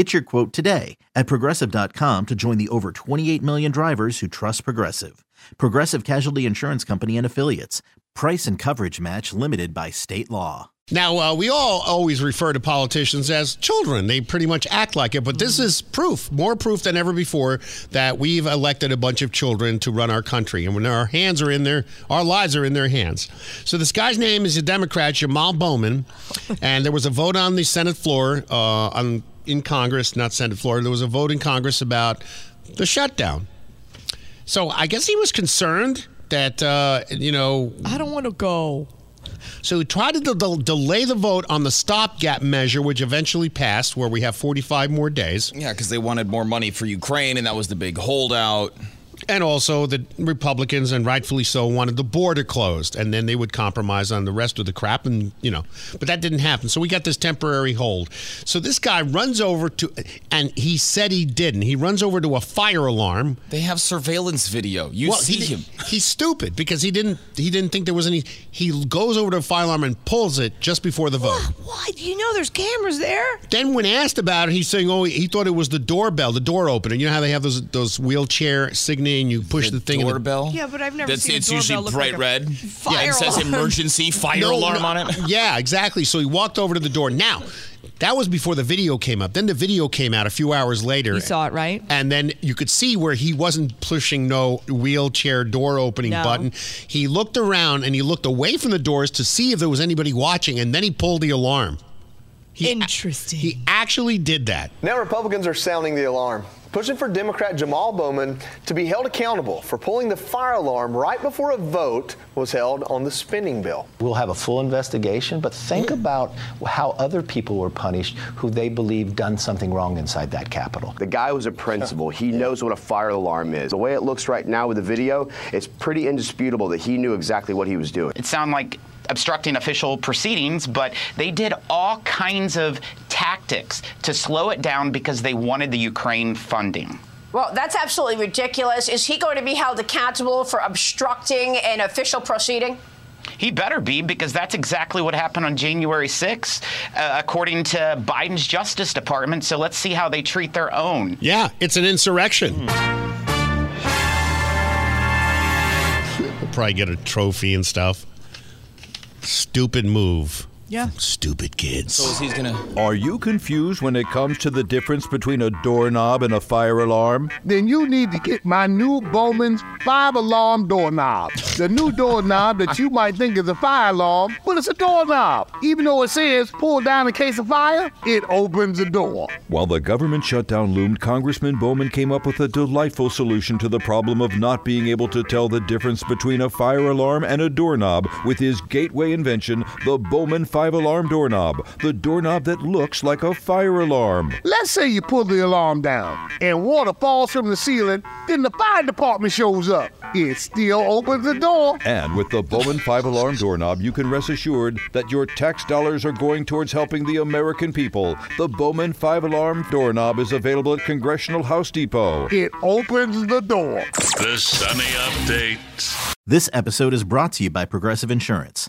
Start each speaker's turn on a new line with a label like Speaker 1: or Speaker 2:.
Speaker 1: Get your quote today at progressive.com to join the over 28 million drivers who trust Progressive. Progressive Casualty Insurance Company and Affiliates. Price and coverage match limited by state law.
Speaker 2: Now, uh, we all always refer to politicians as children. They pretty much act like it, but this is proof, more proof than ever before, that we've elected a bunch of children to run our country. And when our hands are in their, our lives are in their hands. So this guy's name is a Democrat, Jamaal Bowman, and there was a vote on the Senate floor, uh, on in Congress, not Senate floor. There was a vote in Congress about the shutdown. So I guess he was concerned that uh, you know
Speaker 3: I don't want to go.
Speaker 2: so he tried to del- delay the vote on the stopgap measure, which eventually passed, where we have 45 more days.
Speaker 4: Yeah, because they wanted more money for Ukraine, and that was the big holdout.
Speaker 2: And also, the Republicans, and rightfully so, wanted the border closed, and then they would compromise on the rest of the crap, and you know, but that didn't happen. So we got this temporary hold. So this guy runs over to, and he said he didn't. He runs over to a fire alarm.
Speaker 4: They have surveillance video. You see
Speaker 2: he,
Speaker 4: him.
Speaker 2: He's stupid because he didn't. He didn't think there was any. He goes over to a fire alarm and pulls it just before the vote.
Speaker 3: What? You know there's cameras there?
Speaker 2: Then, when asked about it, he's saying, "Oh, he thought it was the doorbell, the door opener. You know how they have those those wheelchair signaling. You push the, thing. in the-
Speaker 4: doorbell.
Speaker 3: Yeah, but I've never
Speaker 4: That's
Speaker 3: seen a
Speaker 4: it's usually bright
Speaker 3: like
Speaker 4: red.
Speaker 3: fire
Speaker 4: yeah, it says emergency fire
Speaker 2: No,
Speaker 4: alarm
Speaker 2: no,
Speaker 4: on it.
Speaker 2: Yeah, exactly. So he walked over to the door. Now, that was before the video came up. Then the video came out a few hours later.
Speaker 3: You saw it, right?
Speaker 2: And then you could see where he wasn't pushing no wheelchair door opening
Speaker 3: No.
Speaker 2: button. He looked around and he looked away from the doors to see if there was anybody watching, and then he pulled the alarm. He,
Speaker 3: Interesting.
Speaker 2: He actually did that.
Speaker 5: Now Republicans are sounding the alarm, pushing for Democrat Jamaal Bowman to be held accountable for pulling the fire alarm right before a vote was held on the spending bill.
Speaker 6: We'll have a full investigation, but think about how other people were punished who they believe done something wrong inside that Capitol.
Speaker 7: The guy was a principal. He knows what a fire alarm is. The way it looks right now with the video, it's pretty indisputable that he knew exactly what he was doing.
Speaker 8: It sounded like obstructing official proceedings, but they did all kinds of tactics to slow it down because they wanted the Ukraine funding.
Speaker 9: Well, that's absolutely ridiculous. Is he going to be held accountable for obstructing an official proceeding?
Speaker 8: He better be because that's exactly what happened on January 6th, uh, according to Biden's Justice Department. So let's see how they treat their own.
Speaker 2: Yeah, it's an insurrection. We'll probably get a trophy and stuff. Stupid move.
Speaker 3: Yeah.
Speaker 2: Stupid kids.
Speaker 4: So he's gonna.
Speaker 10: Are you confused when it comes to the difference between a doorknob and a fire alarm?
Speaker 11: Then you need to get my new Bowman's five alarm doorknob. The new doorknob that you might think is a fire alarm, but it's a doorknob. Even though it says pull down in case of fire, it opens the door.
Speaker 10: While the government shutdown loomed, Congressman Bowman came up with a delightful solution to the problem of not being able to tell the difference between a fire alarm and a doorknob with his gateway invention, the Bowman five alarm doorknob, the doorknob that looks like a fire alarm.
Speaker 11: Let's say you pull the alarm down and water falls from the ceiling, then the fire department shows up. It still opens the door.
Speaker 10: And with the Bowman 5 alarm doorknob, you can rest assured that your tax dollars are going towards helping the American people. The Bowman 5 alarm doorknob is available at Congressional House Depot.
Speaker 11: It opens the door.
Speaker 12: The Sunny Update.
Speaker 1: This episode is brought to you by Progressive Insurance.